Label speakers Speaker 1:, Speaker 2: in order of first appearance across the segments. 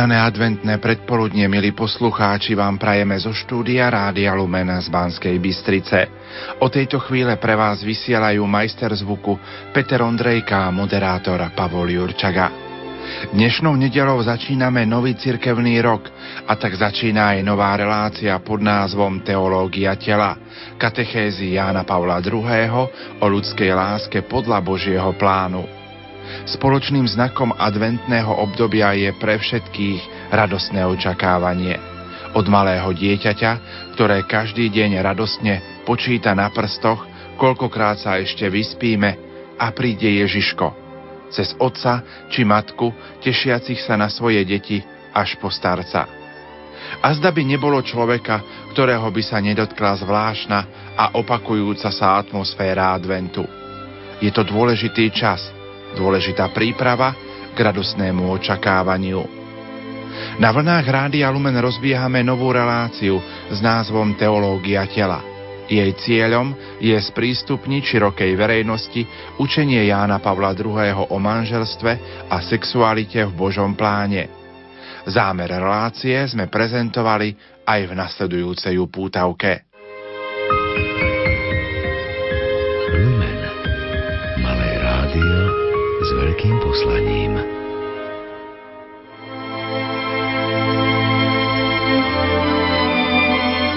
Speaker 1: Požehnané adventné predpoludne, milí poslucháči, vám prajeme zo štúdia Rádia Lumena z Banskej Bystrice. O tejto chvíle pre vás vysielajú majster zvuku Peter Ondrejka a moderátor Pavol Jurčaga. Dnešnou nedelou začíname nový cirkevný rok a tak začína aj nová relácia pod názvom Teológia tela, katechézy Jána Pavla II. o ľudskej láske podľa Božieho plánu. Spoločným znakom adventného obdobia je pre všetkých radostné očakávanie. Od malého dieťaťa, ktoré každý deň radostne počíta na prstoch, koľkokrát sa ešte vyspíme a príde Ježiško. Cez otca či matku, tešiacich sa na svoje deti až po starca. A zda by nebolo človeka, ktorého by sa nedotkla zvláštna a opakujúca sa atmosféra adventu. Je to dôležitý čas – Dôležitá príprava k radosnému očakávaniu. Na vlnách Rádia Lumen rozbiehame novú reláciu s názvom Teológia tela. Jej cieľom je sprístupniť širokej verejnosti učenie Jána Pavla II. o manželstve a sexualite v Božom pláne. Zámer relácie sme prezentovali aj v nasledujúcej upútavke.
Speaker 2: Poslaním.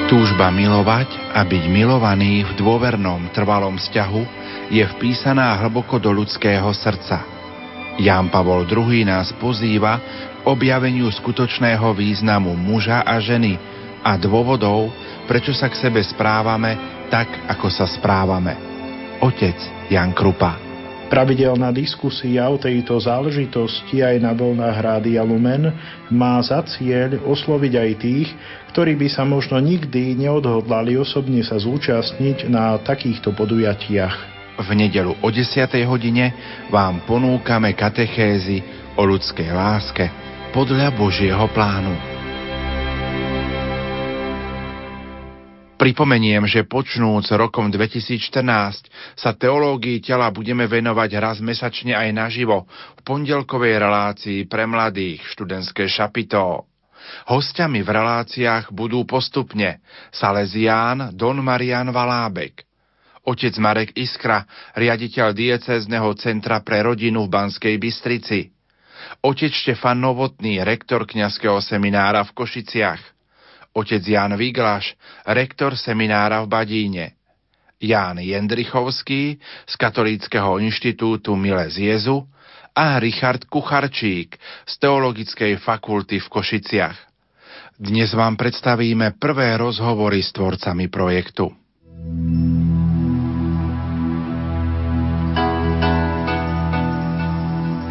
Speaker 1: Túžba milovať a byť milovaný v dôvernom trvalom vzťahu je vpísaná hlboko do ľudského srdca. Ján Pavol II nás pozýva k objaveniu skutočného významu muža a ženy a dôvodov, prečo sa k sebe správame tak, ako sa správame. Otec Jan Krupa
Speaker 3: Pravidelná diskusia o tejto záležitosti aj na vlnách Rádia Lumen má za cieľ osloviť aj tých, ktorí by sa možno nikdy neodhodlali osobne sa zúčastniť na takýchto podujatiach.
Speaker 1: V nedelu o 10. hodine vám ponúkame katechézy o ľudskej láske podľa Božieho plánu. Pripomeniem, že počnúc rokom 2014 sa teológii tela budeme venovať raz mesačne aj naživo v pondelkovej relácii pre mladých študentské šapito. Hostiami v reláciách budú postupne Salesián Don Marian Valábek, otec Marek Iskra, riaditeľ diecézneho centra pre rodinu v Banskej Bystrici, otec Štefan Novotný, rektor kňazského seminára v Košiciach, otec Jan Viglaš, rektor seminára v Badíne, Ján Jendrichovský z Katolíckého inštitútu Mile z Jezu a Richard Kucharčík z Teologickej fakulty v Košiciach. Dnes vám predstavíme prvé rozhovory s tvorcami projektu.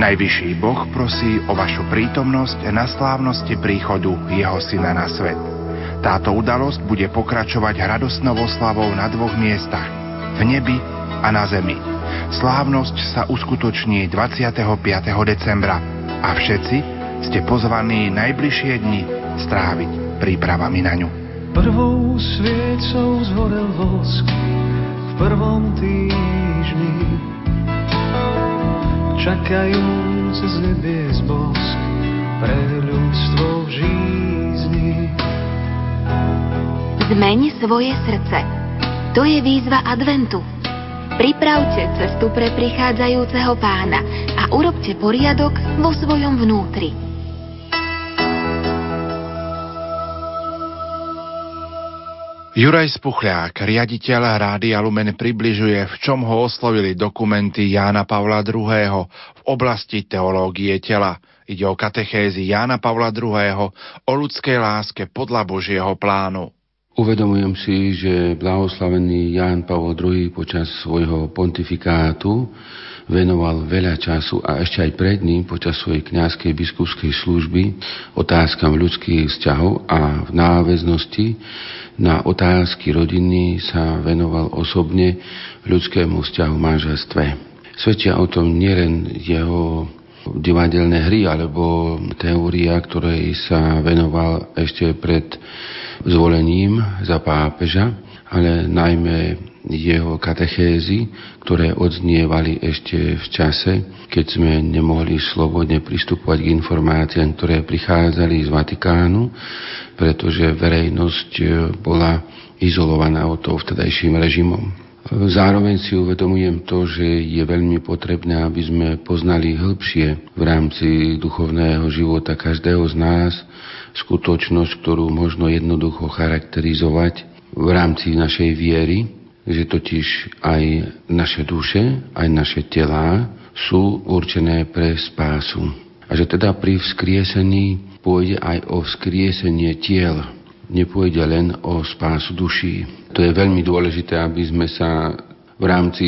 Speaker 1: Najvyšší Boh prosí o vašu prítomnosť na slávnosti príchodu Jeho Syna na svet. Táto udalosť bude pokračovať radostnou oslavou na dvoch miestach, v nebi a na zemi. Slávnosť sa uskutoční 25. decembra a všetci ste pozvaní najbližšie dni stráviť prípravami na ňu.
Speaker 4: Prvou sviecou zhorel vosk v prvom týždni čakajúc z nebies bosk pre ľudstvo v žízni.
Speaker 5: Zmeň svoje srdce. To je výzva adventu. Pripravte cestu pre prichádzajúceho pána a urobte poriadok vo svojom vnútri.
Speaker 1: Juraj Spuchľák, riaditeľ Rádia Lumen, približuje, v čom ho oslovili dokumenty Jána Pavla II. v oblasti teológie tela. Ide o katechézy Jána Pavla II. o ľudskej láske podľa Božieho plánu.
Speaker 6: Uvedomujem si, že blahoslavený Ján Pavol II počas svojho pontifikátu venoval veľa času a ešte aj pred ním počas svojej kňazskej biskupskej služby otázkam ľudských vzťahov a v náväznosti na otázky rodiny sa venoval osobne ľudskému vzťahu v manželstve. Svedčia o tom nielen jeho divadelné hry alebo teória, ktorej sa venoval ešte pred zvolením za pápeža, ale najmä jeho katechézy, ktoré odznievali ešte v čase, keď sme nemohli slobodne pristupovať k informáciám, ktoré prichádzali z Vatikánu, pretože verejnosť bola izolovaná od toho vtedajším režimom. Zároveň si uvedomujem to, že je veľmi potrebné, aby sme poznali hĺbšie v rámci duchovného života každého z nás skutočnosť, ktorú možno jednoducho charakterizovať v rámci našej viery, že totiž aj naše duše, aj naše telá sú určené pre spásu. A že teda pri vzkriesení pôjde aj o vzkriesenie tiel, nepôjde len o spásu duší. To je veľmi dôležité, aby sme sa v rámci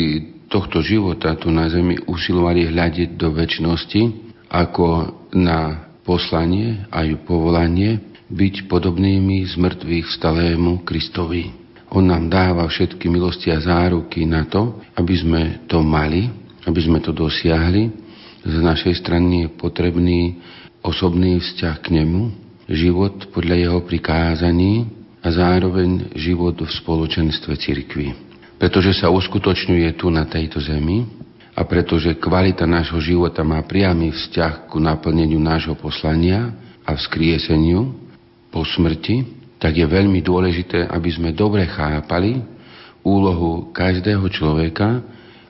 Speaker 6: tohto života tu na Zemi usilovali hľadiť do väčšnosti ako na poslanie a povolanie byť podobnými z mŕtvych vstalému Kristovi. On nám dáva všetky milosti a záruky na to, aby sme to mali, aby sme to dosiahli. Z našej strany je potrebný osobný vzťah k nemu, život podľa jeho prikázaní a zároveň život v spoločenstve cirkvi. Pretože sa uskutočňuje tu na tejto zemi a pretože kvalita nášho života má priamy vzťah ku naplneniu nášho poslania a vzkrieseniu po smrti, tak je veľmi dôležité, aby sme dobre chápali úlohu každého človeka,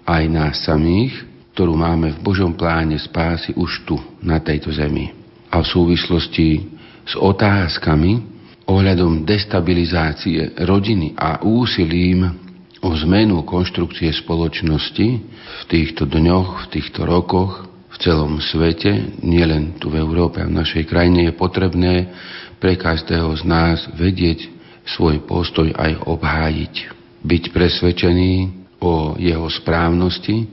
Speaker 6: aj nás samých, ktorú máme v Božom pláne spásy už tu, na tejto zemi. A v súvislosti s otázkami ohľadom destabilizácie rodiny a úsilím o zmenu konštrukcie spoločnosti v týchto dňoch, v týchto rokoch, v celom svete, nielen tu v Európe a v našej krajine, je potrebné pre každého z nás vedieť svoj postoj aj obhájiť. Byť presvedčený o jeho správnosti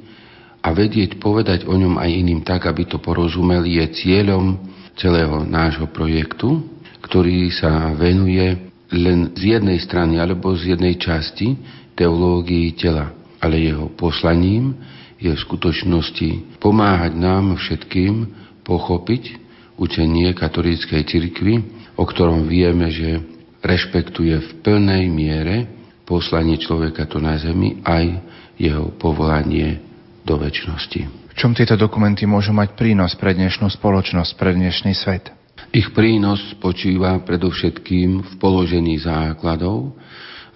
Speaker 6: a vedieť povedať o ňom aj iným tak, aby to porozumeli, je cieľom celého nášho projektu, ktorý sa venuje len z jednej strany alebo z jednej časti teológii tela, ale jeho poslaním je v skutočnosti pomáhať nám všetkým pochopiť učenie katolíckej cirkvi, o ktorom vieme, že rešpektuje v plnej miere poslanie človeka tu na zemi aj jeho povolanie do väčšnosti.
Speaker 1: V čom tieto dokumenty môžu mať prínos pre dnešnú spoločnosť, pre dnešný svet?
Speaker 6: Ich prínos spočíva predovšetkým v položení základov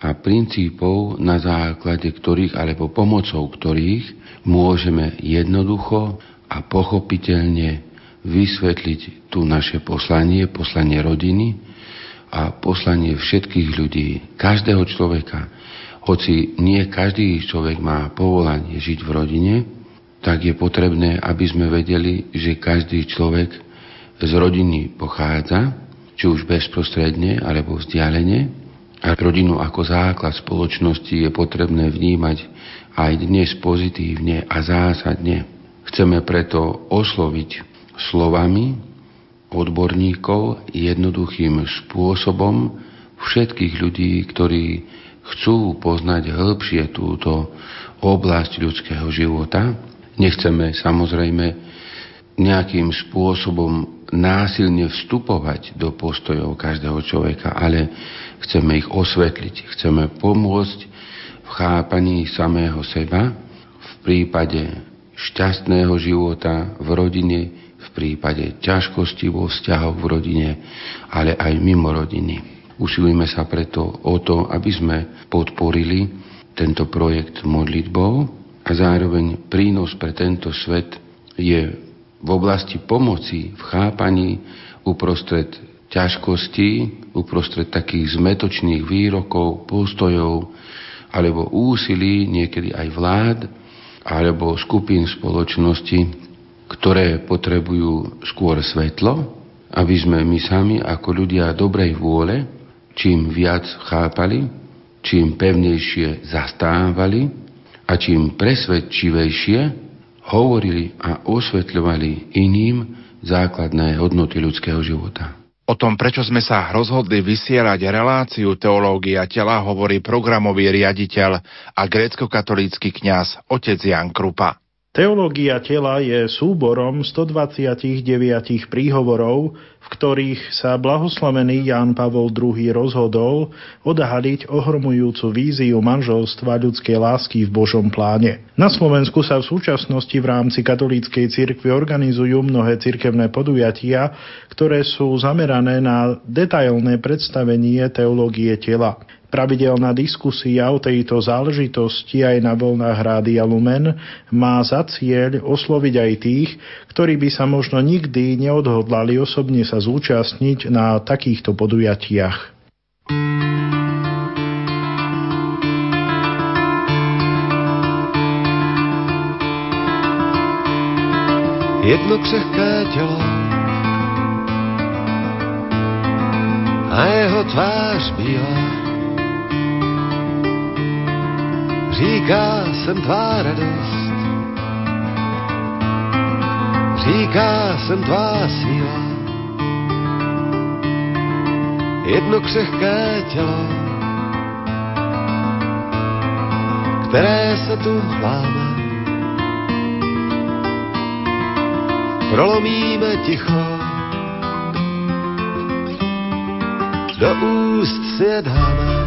Speaker 6: a princípov, na základe ktorých alebo pomocou ktorých môžeme jednoducho a pochopiteľne vysvetliť tu naše poslanie, poslanie rodiny a poslanie všetkých ľudí, každého človeka. Hoci nie každý človek má povolanie žiť v rodine, tak je potrebné, aby sme vedeli, že každý človek z rodiny pochádza, či už bezprostredne alebo vzdialene, a rodinu ako základ spoločnosti je potrebné vnímať aj dnes pozitívne a zásadne. Chceme preto osloviť slovami odborníkov jednoduchým spôsobom všetkých ľudí, ktorí chcú poznať hĺbšie túto oblasť ľudského života Nechceme samozrejme nejakým spôsobom násilne vstupovať do postojov každého človeka, ale chceme ich osvetliť, chceme pomôcť v chápaní samého seba, v prípade šťastného života v rodine, v prípade ťažkosti vo vzťahoch v rodine, ale aj mimo rodiny. Usilujeme sa preto o to, aby sme podporili tento projekt modlitbou, a zároveň prínos pre tento svet je v oblasti pomoci, v chápaní uprostred ťažkostí, uprostred takých zmetočných výrokov, postojov alebo úsilí niekedy aj vlád alebo skupín spoločnosti, ktoré potrebujú skôr svetlo, aby sme my sami ako ľudia dobrej vôle čím viac chápali, čím pevnejšie zastávali a čím presvedčivejšie hovorili a osvetľovali iným základné hodnoty ľudského života.
Speaker 1: O tom, prečo sme sa rozhodli vysielať reláciu Teológia tela, hovorí programový riaditeľ a grécko-katolícky kňaz otec Jan Krupa.
Speaker 3: Teológia tela je súborom 129 príhovorov, v ktorých sa blahoslavený Ján Pavol II rozhodol odhaliť ohromujúcu víziu manželstva ľudskej lásky v Božom pláne. Na Slovensku sa v súčasnosti v rámci katolíckej cirkvi organizujú mnohé cirkevné podujatia, ktoré sú zamerané na detailné predstavenie teológie tela. Pravidelná diskusia o tejto záležitosti aj na vlnách Rádia Lumen má za cieľ osloviť aj tých, ktorí by sa možno nikdy neodhodlali osobne sa zúčastniť na takýchto podujatiach.
Speaker 7: Jedno křehké tělo a jeho tvář bílá Říká jsem tvá radost, říká jsem tvá síla, jedno křehké tělo, které se tu láme. Prolomíme ticho, do úst si je dáme.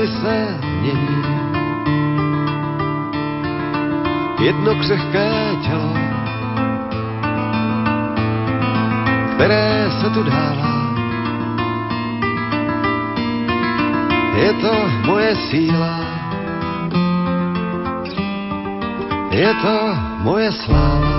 Speaker 7: Hvězdy se mění. Jedno křehké tělo, které se tu dává. Je to moje síla, je to moje sláva.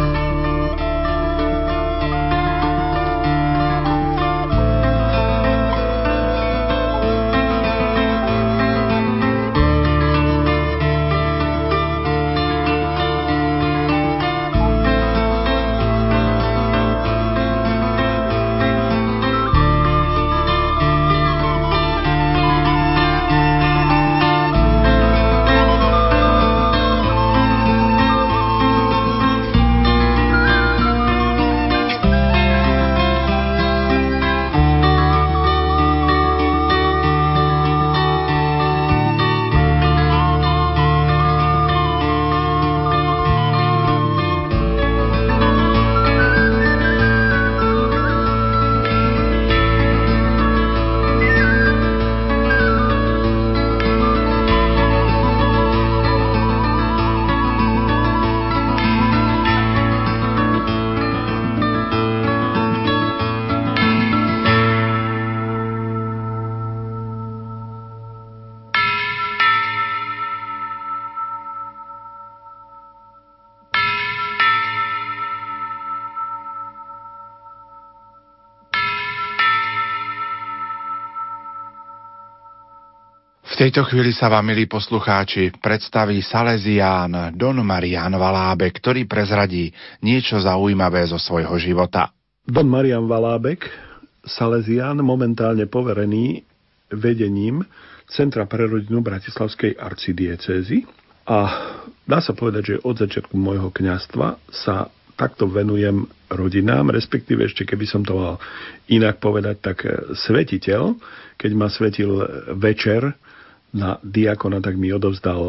Speaker 1: Tejto chvíli sa vám, milí poslucháči, predstaví Salesián Don Marian Valábek, ktorý prezradí niečo zaujímavé zo svojho života.
Speaker 3: Don Marian Valábek, Salesián, momentálne poverený vedením Centra pre rodinu Bratislavskej arcidiecézy a dá sa povedať, že od začiatku môjho kňastva sa takto venujem rodinám, respektíve ešte keby som to mal inak povedať, tak svetiteľ, keď ma svetil večer na diakona, tak mi odovzdal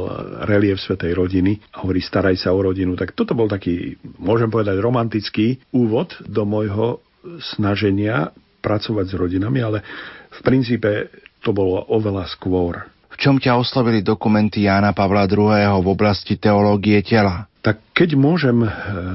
Speaker 3: relief Svetej rodiny a hovorí, staraj sa o rodinu. Tak toto bol taký, môžem povedať, romantický úvod do môjho snaženia pracovať s rodinami, ale v princípe to bolo oveľa skôr.
Speaker 1: V čom ťa oslovili dokumenty Jána Pavla II. v oblasti teológie tela?
Speaker 8: tak keď môžem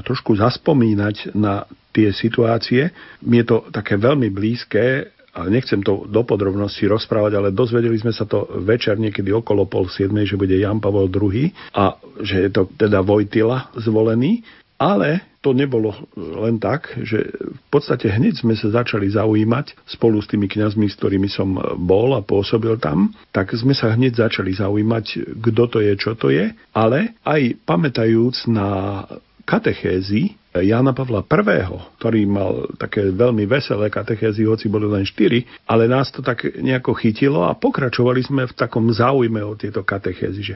Speaker 8: trošku zaspomínať na tie situácie, mi je to také veľmi blízke, ale nechcem to do podrobností rozprávať, ale dozvedeli sme sa to večer niekedy okolo pol siedmej, že bude Jan Pavel II a že je to teda Vojtila zvolený. Ale to nebolo len tak, že v podstate hneď sme sa začali zaujímať spolu s tými kňazmi, s ktorými som bol a pôsobil tam, tak sme sa hneď začali zaujímať, kto to je, čo to je, ale aj pamätajúc na katechézy Jana Pavla I., ktorý mal také veľmi veselé katechézy, hoci boli len štyri, ale nás to tak nejako chytilo a pokračovali sme v takom záujme o tieto katechézy, že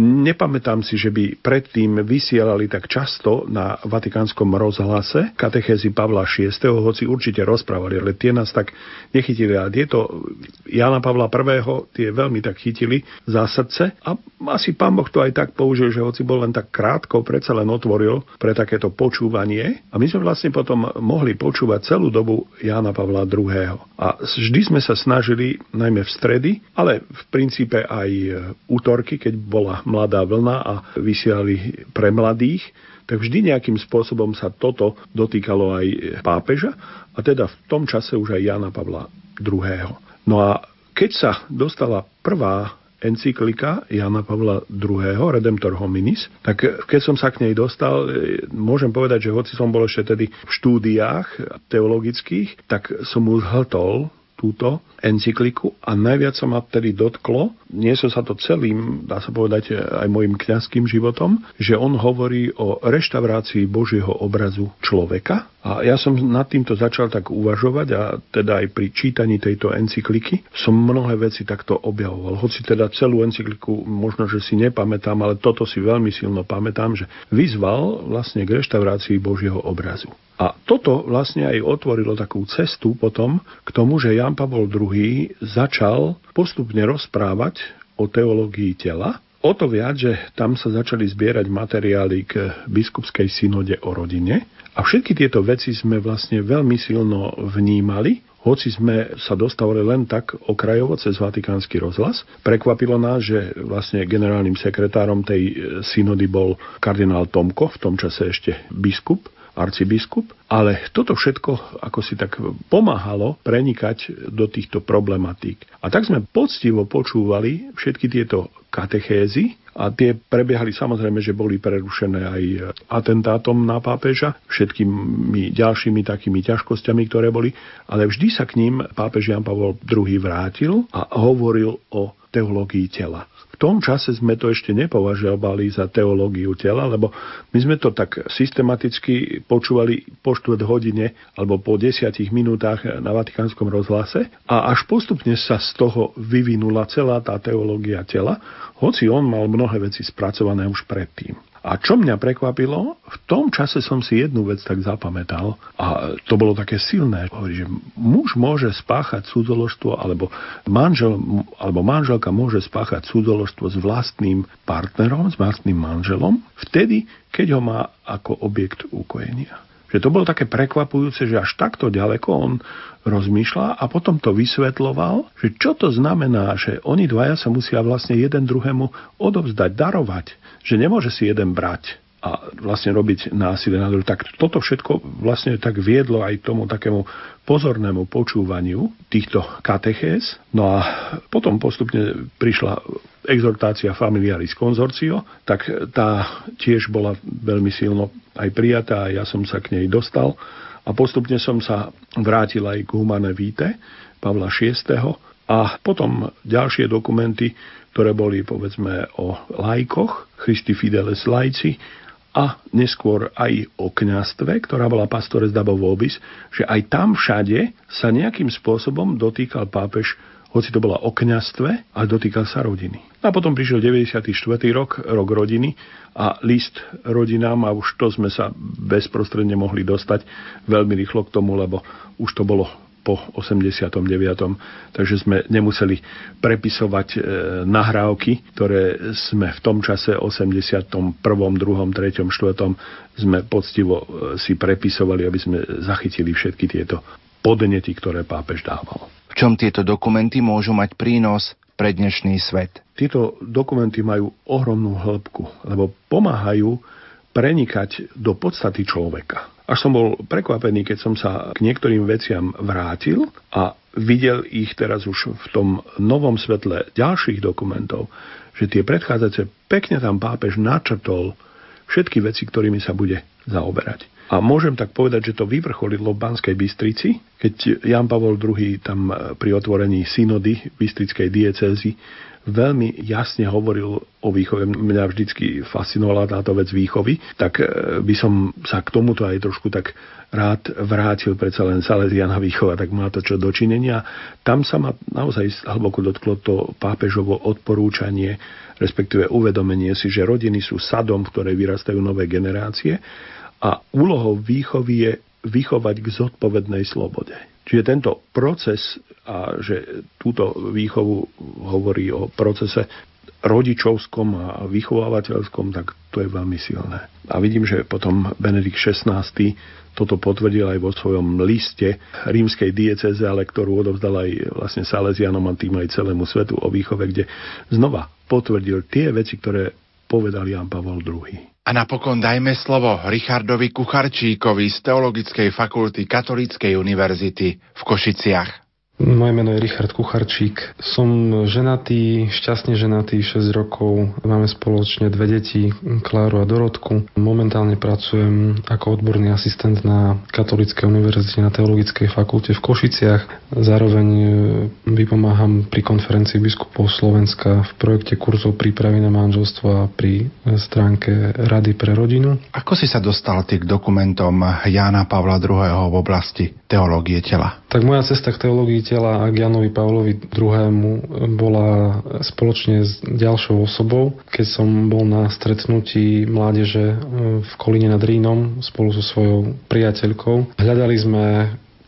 Speaker 8: nepamätám si, že by predtým vysielali tak často na Vatikánskom rozhlase katechézy Pavla VI., hoci určite rozprávali, ale tie nás tak nechytili. A tieto Jana Pavla I. tie veľmi tak chytili za srdce a asi pán Boh to aj tak použil, že hoci bol len tak krátko, predsa len otvoril pre takéto počúvanie počúvanie a my sme vlastne potom mohli počúvať celú dobu Jána Pavla II. A vždy sme sa snažili, najmä v stredy, ale v princípe aj útorky, keď bola mladá vlna a vysielali pre mladých, tak vždy nejakým spôsobom sa toto dotýkalo aj pápeža a teda v tom čase už aj Jana Pavla II. No a keď sa dostala prvá encyklika Jana Pavla II. Redemptor hominis, tak keď som sa k nej dostal, e, môžem povedať, že hoci som bol ešte tedy v štúdiách teologických, tak som mu zhltol túto encykliku a najviac sa ma tedy dotklo, niesol sa to celým, dá sa povedať, aj môjim kňazským životom, že on hovorí o reštaurácii Božieho obrazu človeka. A ja som nad týmto začal tak uvažovať a teda aj pri čítaní tejto encykliky som mnohé veci takto objavoval. Hoci teda celú encykliku možno, že si nepamätám, ale toto si veľmi silno pamätám, že vyzval vlastne k reštaurácii Božieho obrazu. A toto vlastne aj otvorilo takú cestu potom k tomu, že Jan Pavol II začal postupne rozprávať o teológii tela, O to viac, že tam sa začali zbierať materiály k biskupskej synode o rodine. A všetky tieto veci sme vlastne veľmi silno vnímali, hoci sme sa dostávali len tak okrajovo cez Vatikánsky rozhlas. Prekvapilo nás, že vlastne generálnym sekretárom tej synody bol kardinál Tomko, v tom čase ešte biskup arcibiskup, ale toto všetko ako si tak pomáhalo prenikať do týchto problematík. A tak sme poctivo počúvali všetky tieto katechézy a tie prebiehali samozrejme, že boli prerušené aj atentátom na pápeža, všetkými ďalšími takými ťažkosťami, ktoré boli, ale vždy sa k ním pápež Jan Pavol II vrátil a hovoril o teológii tela tom čase sme to ešte nepovažovali za teológiu tela, lebo my sme to tak systematicky počúvali po štvrt hodine alebo po desiatich minútach na Vatikánskom rozhlase a až postupne sa z toho vyvinula celá tá teológia tela, hoci on mal mnohé veci spracované už predtým. A čo mňa prekvapilo, v tom čase som si jednu vec tak zapamätal a to bolo také silné. Že muž môže spáchať cudzoložstvo alebo, manžel, alebo manželka môže spáchať cudzoložstvo s vlastným partnerom, s vlastným manželom, vtedy, keď ho má ako objekt ukojenia. Že to bolo také prekvapujúce, že až takto ďaleko on rozmýšľa a potom to vysvetloval, že čo to znamená, že oni dvaja sa musia vlastne jeden druhému odovzdať, darovať že nemôže si jeden brať a vlastne robiť násilie na druhý. Tak toto všetko vlastne tak viedlo aj tomu takému pozornému počúvaniu týchto katechéz. No a potom postupne prišla exhortácia Familiaris Consortio, tak tá tiež bola veľmi silno aj prijatá a ja som sa k nej dostal. A postupne som sa vrátil aj k Humane Vitae Pavla VI. A potom ďalšie dokumenty ktoré boli povedzme o lajkoch, Christi Fideles lajci, a neskôr aj o kňastve, ktorá bola pastores Dabo že aj tam všade sa nejakým spôsobom dotýkal pápež, hoci to bola o kňastve, ale dotýkal sa rodiny. A potom prišiel 94. rok, rok rodiny a list rodinám a už to sme sa bezprostredne mohli dostať veľmi rýchlo k tomu, lebo už to bolo po 89. Takže sme nemuseli prepisovať e, nahrávky, ktoré sme v tom čase 81., 2., 3., 4. sme poctivo e, si prepisovali, aby sme zachytili všetky tieto podnety, ktoré pápež dával.
Speaker 1: V čom tieto dokumenty môžu mať prínos pre dnešný svet?
Speaker 8: Tieto dokumenty majú ohromnú hĺbku, lebo pomáhajú prenikať do podstaty človeka. Až som bol prekvapený, keď som sa k niektorým veciam vrátil a videl ich teraz už v tom novom svetle ďalších dokumentov, že tie predchádzajúce pekne tam pápež načrtol všetky veci, ktorými sa bude zaoberať. A môžem tak povedať, že to vyvrcholilo v Banskej Bystrici, keď Jan Pavol II tam pri otvorení synody Bystrickej diecézy veľmi jasne hovoril o výchove. Mňa vždycky fascinovala táto vec výchovy, tak e, by som sa k tomuto aj trošku tak rád vrátil, predsa len Salesiana výchova, tak má to čo dočinenia. Tam sa ma naozaj hlboko dotklo to pápežovo odporúčanie, respektíve uvedomenie si, že rodiny sú sadom, v ktorej vyrastajú nové generácie a úlohou výchovy je vychovať k zodpovednej slobode. Čiže tento proces a že túto výchovu hovorí o procese rodičovskom a vychovávateľskom, tak to je veľmi silné. A vidím, že potom Benedikt XVI toto potvrdil aj vo svojom liste rímskej dieceze, ale ktorú odovzdal aj vlastne Salesianom a tým aj celému svetu o výchove, kde znova potvrdil tie veci, ktoré povedal Jan Pavol II.
Speaker 1: A napokon dajme slovo Richardovi Kucharčíkovi z Teologickej fakulty Katolíckej univerzity v Košiciach.
Speaker 9: Moje meno je Richard Kucharčík. Som ženatý, šťastne ženatý, 6 rokov. Máme spoločne dve deti, Kláru a Dorotku. Momentálne pracujem ako odborný asistent na Katolíckej univerzite na Teologickej fakulte v Košiciach. Zároveň e, vypomáham pri konferencii biskupov Slovenska v projekte kurzov prípravy na manželstvo a pri stránke Rady pre rodinu.
Speaker 1: Ako si sa dostal ty k dokumentom Jána Pavla II. v oblasti teológie tela?
Speaker 9: Tak moja cesta k teológii tela a k Janovi Pavlovi II. bola spoločne s ďalšou osobou, keď som bol na stretnutí mládeže e, v Kolíne nad Rínom spolu so svojou priateľkou. Hľadali sme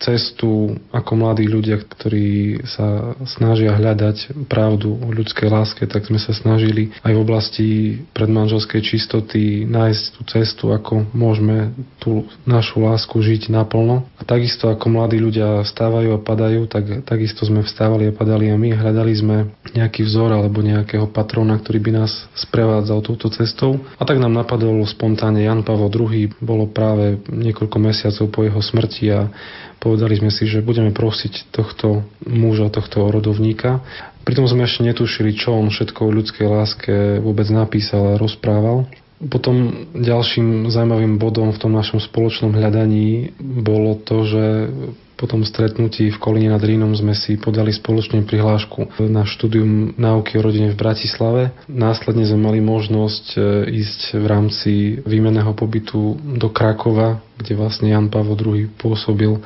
Speaker 9: cestu ako mladí ľudia, ktorí sa snažia hľadať pravdu o ľudskej láske, tak sme sa snažili aj v oblasti predmanželskej čistoty nájsť tú cestu, ako môžeme tú našu lásku žiť naplno. A takisto ako mladí ľudia vstávajú a padajú, tak takisto sme vstávali a padali a my hľadali sme nejaký vzor alebo nejakého patrona, ktorý by nás sprevádzal touto cestou. A tak nám napadol spontánne Jan Pavel II, bolo práve niekoľko mesiacov po jeho smrti a Povedali sme si, že budeme prosiť tohto muža, tohto rodovníka. Pritom sme ešte netušili, čo on všetko o ľudskej láske vôbec napísal a rozprával. Potom ďalším zaujímavým bodom v tom našom spoločnom hľadaní bolo to, že po tom stretnutí v Kolíne nad Rínom sme si podali spoločne prihlášku na štúdium náuky o rodine v Bratislave. Následne sme mali možnosť e, ísť v rámci výmeného pobytu do Krakova, kde vlastne Jan Pavel II pôsobil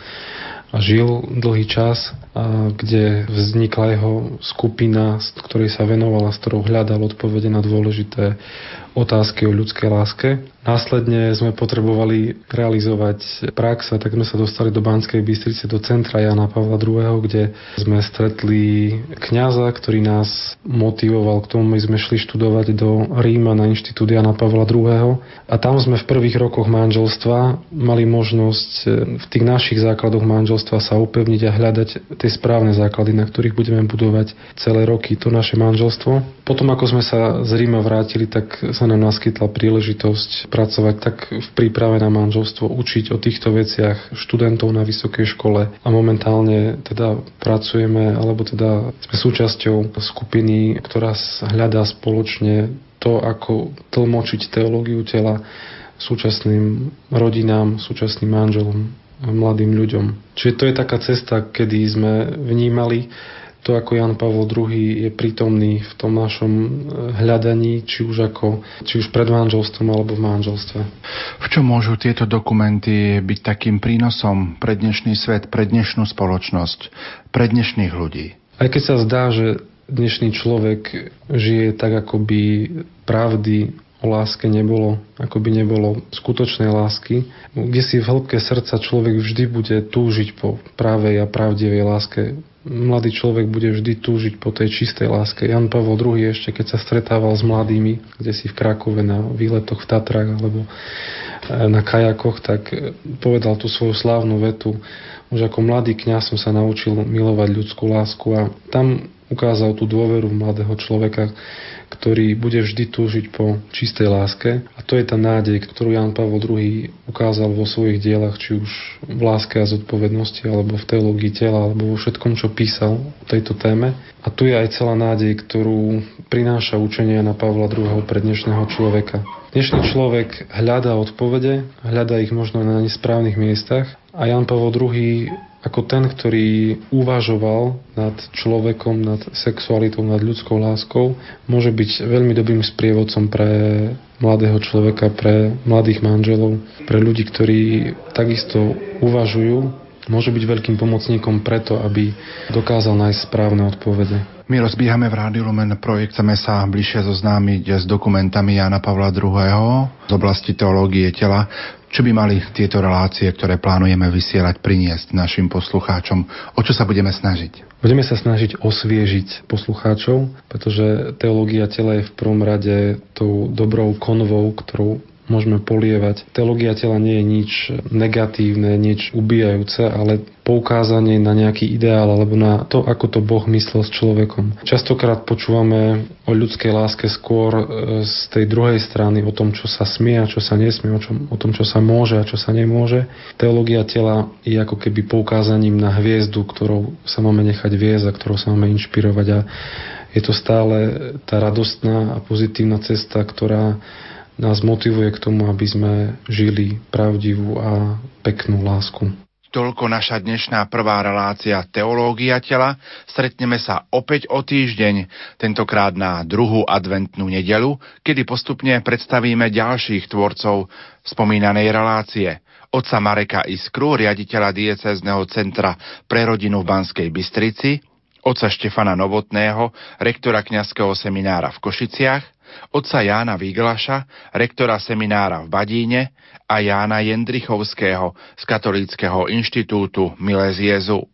Speaker 9: a žil dlhý čas, a kde vznikla jeho skupina, ktorej sa venovala, s ktorou hľadal odpovede na dôležité otázky o ľudskej láske. Následne sme potrebovali realizovať prax a tak sme sa dostali do Banskej Bystrice, do centra Jana Pavla II, kde sme stretli kňaza, ktorý nás motivoval k tomu, my sme šli študovať do Ríma na inštitút Jana Pavla II. A tam sme v prvých rokoch manželstva mali možnosť v tých našich základoch manželstva sa upevniť a hľadať tie správne základy, na ktorých budeme budovať celé roky to naše manželstvo. Potom, ako sme sa z Ríma vrátili, tak sa nám naskytla príležitosť pracovať tak v príprave na manželstvo, učiť o týchto veciach študentov na vysokej škole a momentálne teda pracujeme, alebo teda sme súčasťou skupiny, ktorá hľadá spoločne to, ako tlmočiť teológiu tela súčasným rodinám, súčasným manželom, mladým ľuďom. Čiže to je taká cesta, kedy sme vnímali to, ako Jan Pavol II je prítomný v tom našom e, hľadaní, či už, ako, či už pred manželstvom alebo v manželstve.
Speaker 1: V čom môžu tieto dokumenty byť takým prínosom pre dnešný svet, pre dnešnú spoločnosť, pre dnešných ľudí?
Speaker 9: Aj keď sa zdá, že dnešný človek žije tak, ako by pravdy o láske nebolo, ako by nebolo skutočnej lásky, kde si v hĺbke srdca človek vždy bude túžiť po pravej a pravdivej láske mladý človek bude vždy túžiť po tej čistej láske. Jan Pavel II ešte, keď sa stretával s mladými, kde si v Krakove na výletoch v Tatrách alebo na kajakoch, tak e, povedal tú svoju slávnu vetu. Už ako mladý kňaz som sa naučil milovať ľudskú lásku a tam ukázal tú dôveru mladého človeka, ktorý bude vždy túžiť po čistej láske. A to je tá nádej, ktorú Jan Pavel II ukázal vo svojich dielach, či už v láske a zodpovednosti, alebo v teológii tela, alebo vo všetkom, čo písal o tejto téme. A tu je aj celá nádej, ktorú prináša učenie na Pavla II pre dnešného človeka. Dnešný človek hľadá odpovede, hľadá ich možno na nesprávnych miestach a Jan Pavel II ako ten, ktorý uvažoval nad človekom, nad sexualitou, nad ľudskou láskou, môže byť veľmi dobrým sprievodcom pre mladého človeka, pre mladých manželov, pre ľudí, ktorí takisto uvažujú, môže byť veľkým pomocníkom preto, aby dokázal nájsť správne odpovede.
Speaker 1: My rozbiehame v Rádiu Lumen projekt, chceme sa bližšie zoznámiť s dokumentami Jana Pavla II. z oblasti teológie tela. Čo by mali tieto relácie, ktoré plánujeme vysielať, priniesť našim poslucháčom? O čo sa budeme snažiť?
Speaker 9: Budeme sa snažiť osviežiť poslucháčov, pretože teológia tela je v prvom rade tou dobrou konvou, ktorou môžeme polievať. Teológia tela nie je nič negatívne, nič ubijajúce, ale poukázanie na nejaký ideál alebo na to, ako to Boh myslel s človekom. Častokrát počúvame o ľudskej láske skôr e, z tej druhej strany, o tom, čo sa smie a čo sa nesmie, o, čom, o tom, čo sa môže a čo sa nemôže. Teológia tela je ako keby poukázaním na hviezdu, ktorou sa máme nechať viesť a ktorou sa máme inšpirovať a je to stále tá radostná a pozitívna cesta, ktorá nás motivuje k tomu, aby sme žili pravdivú a peknú lásku.
Speaker 1: Toľko naša dnešná prvá relácia Teológia tela. Stretneme sa opäť o týždeň, tentokrát na druhú adventnú nedelu, kedy postupne predstavíme ďalších tvorcov spomínanej relácie. Otca Mareka Iskru, riaditeľa diecezneho centra pre rodinu v Banskej Bystrici, otca Štefana Novotného, rektora kňazského seminára v Košiciach, otca Jána Viglaša, rektora seminára v Badíne a Jána Jendrichovského z Katolíckého inštitútu Miles Jezu.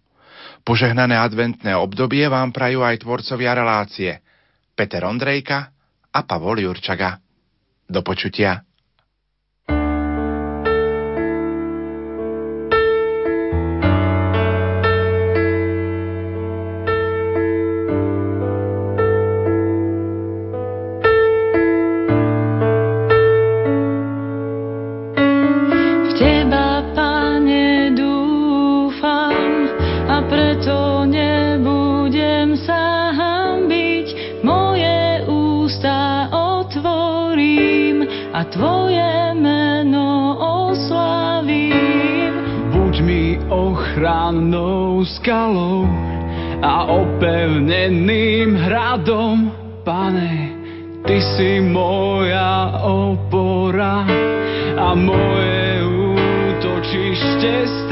Speaker 1: Požehnané adventné obdobie vám prajú aj tvorcovia relácie Peter Ondrejka a Pavol Jurčaga. Do počutia.
Speaker 4: Skalou a opevneným hradom. Pane, Ty si moja opora a moje útočište stále,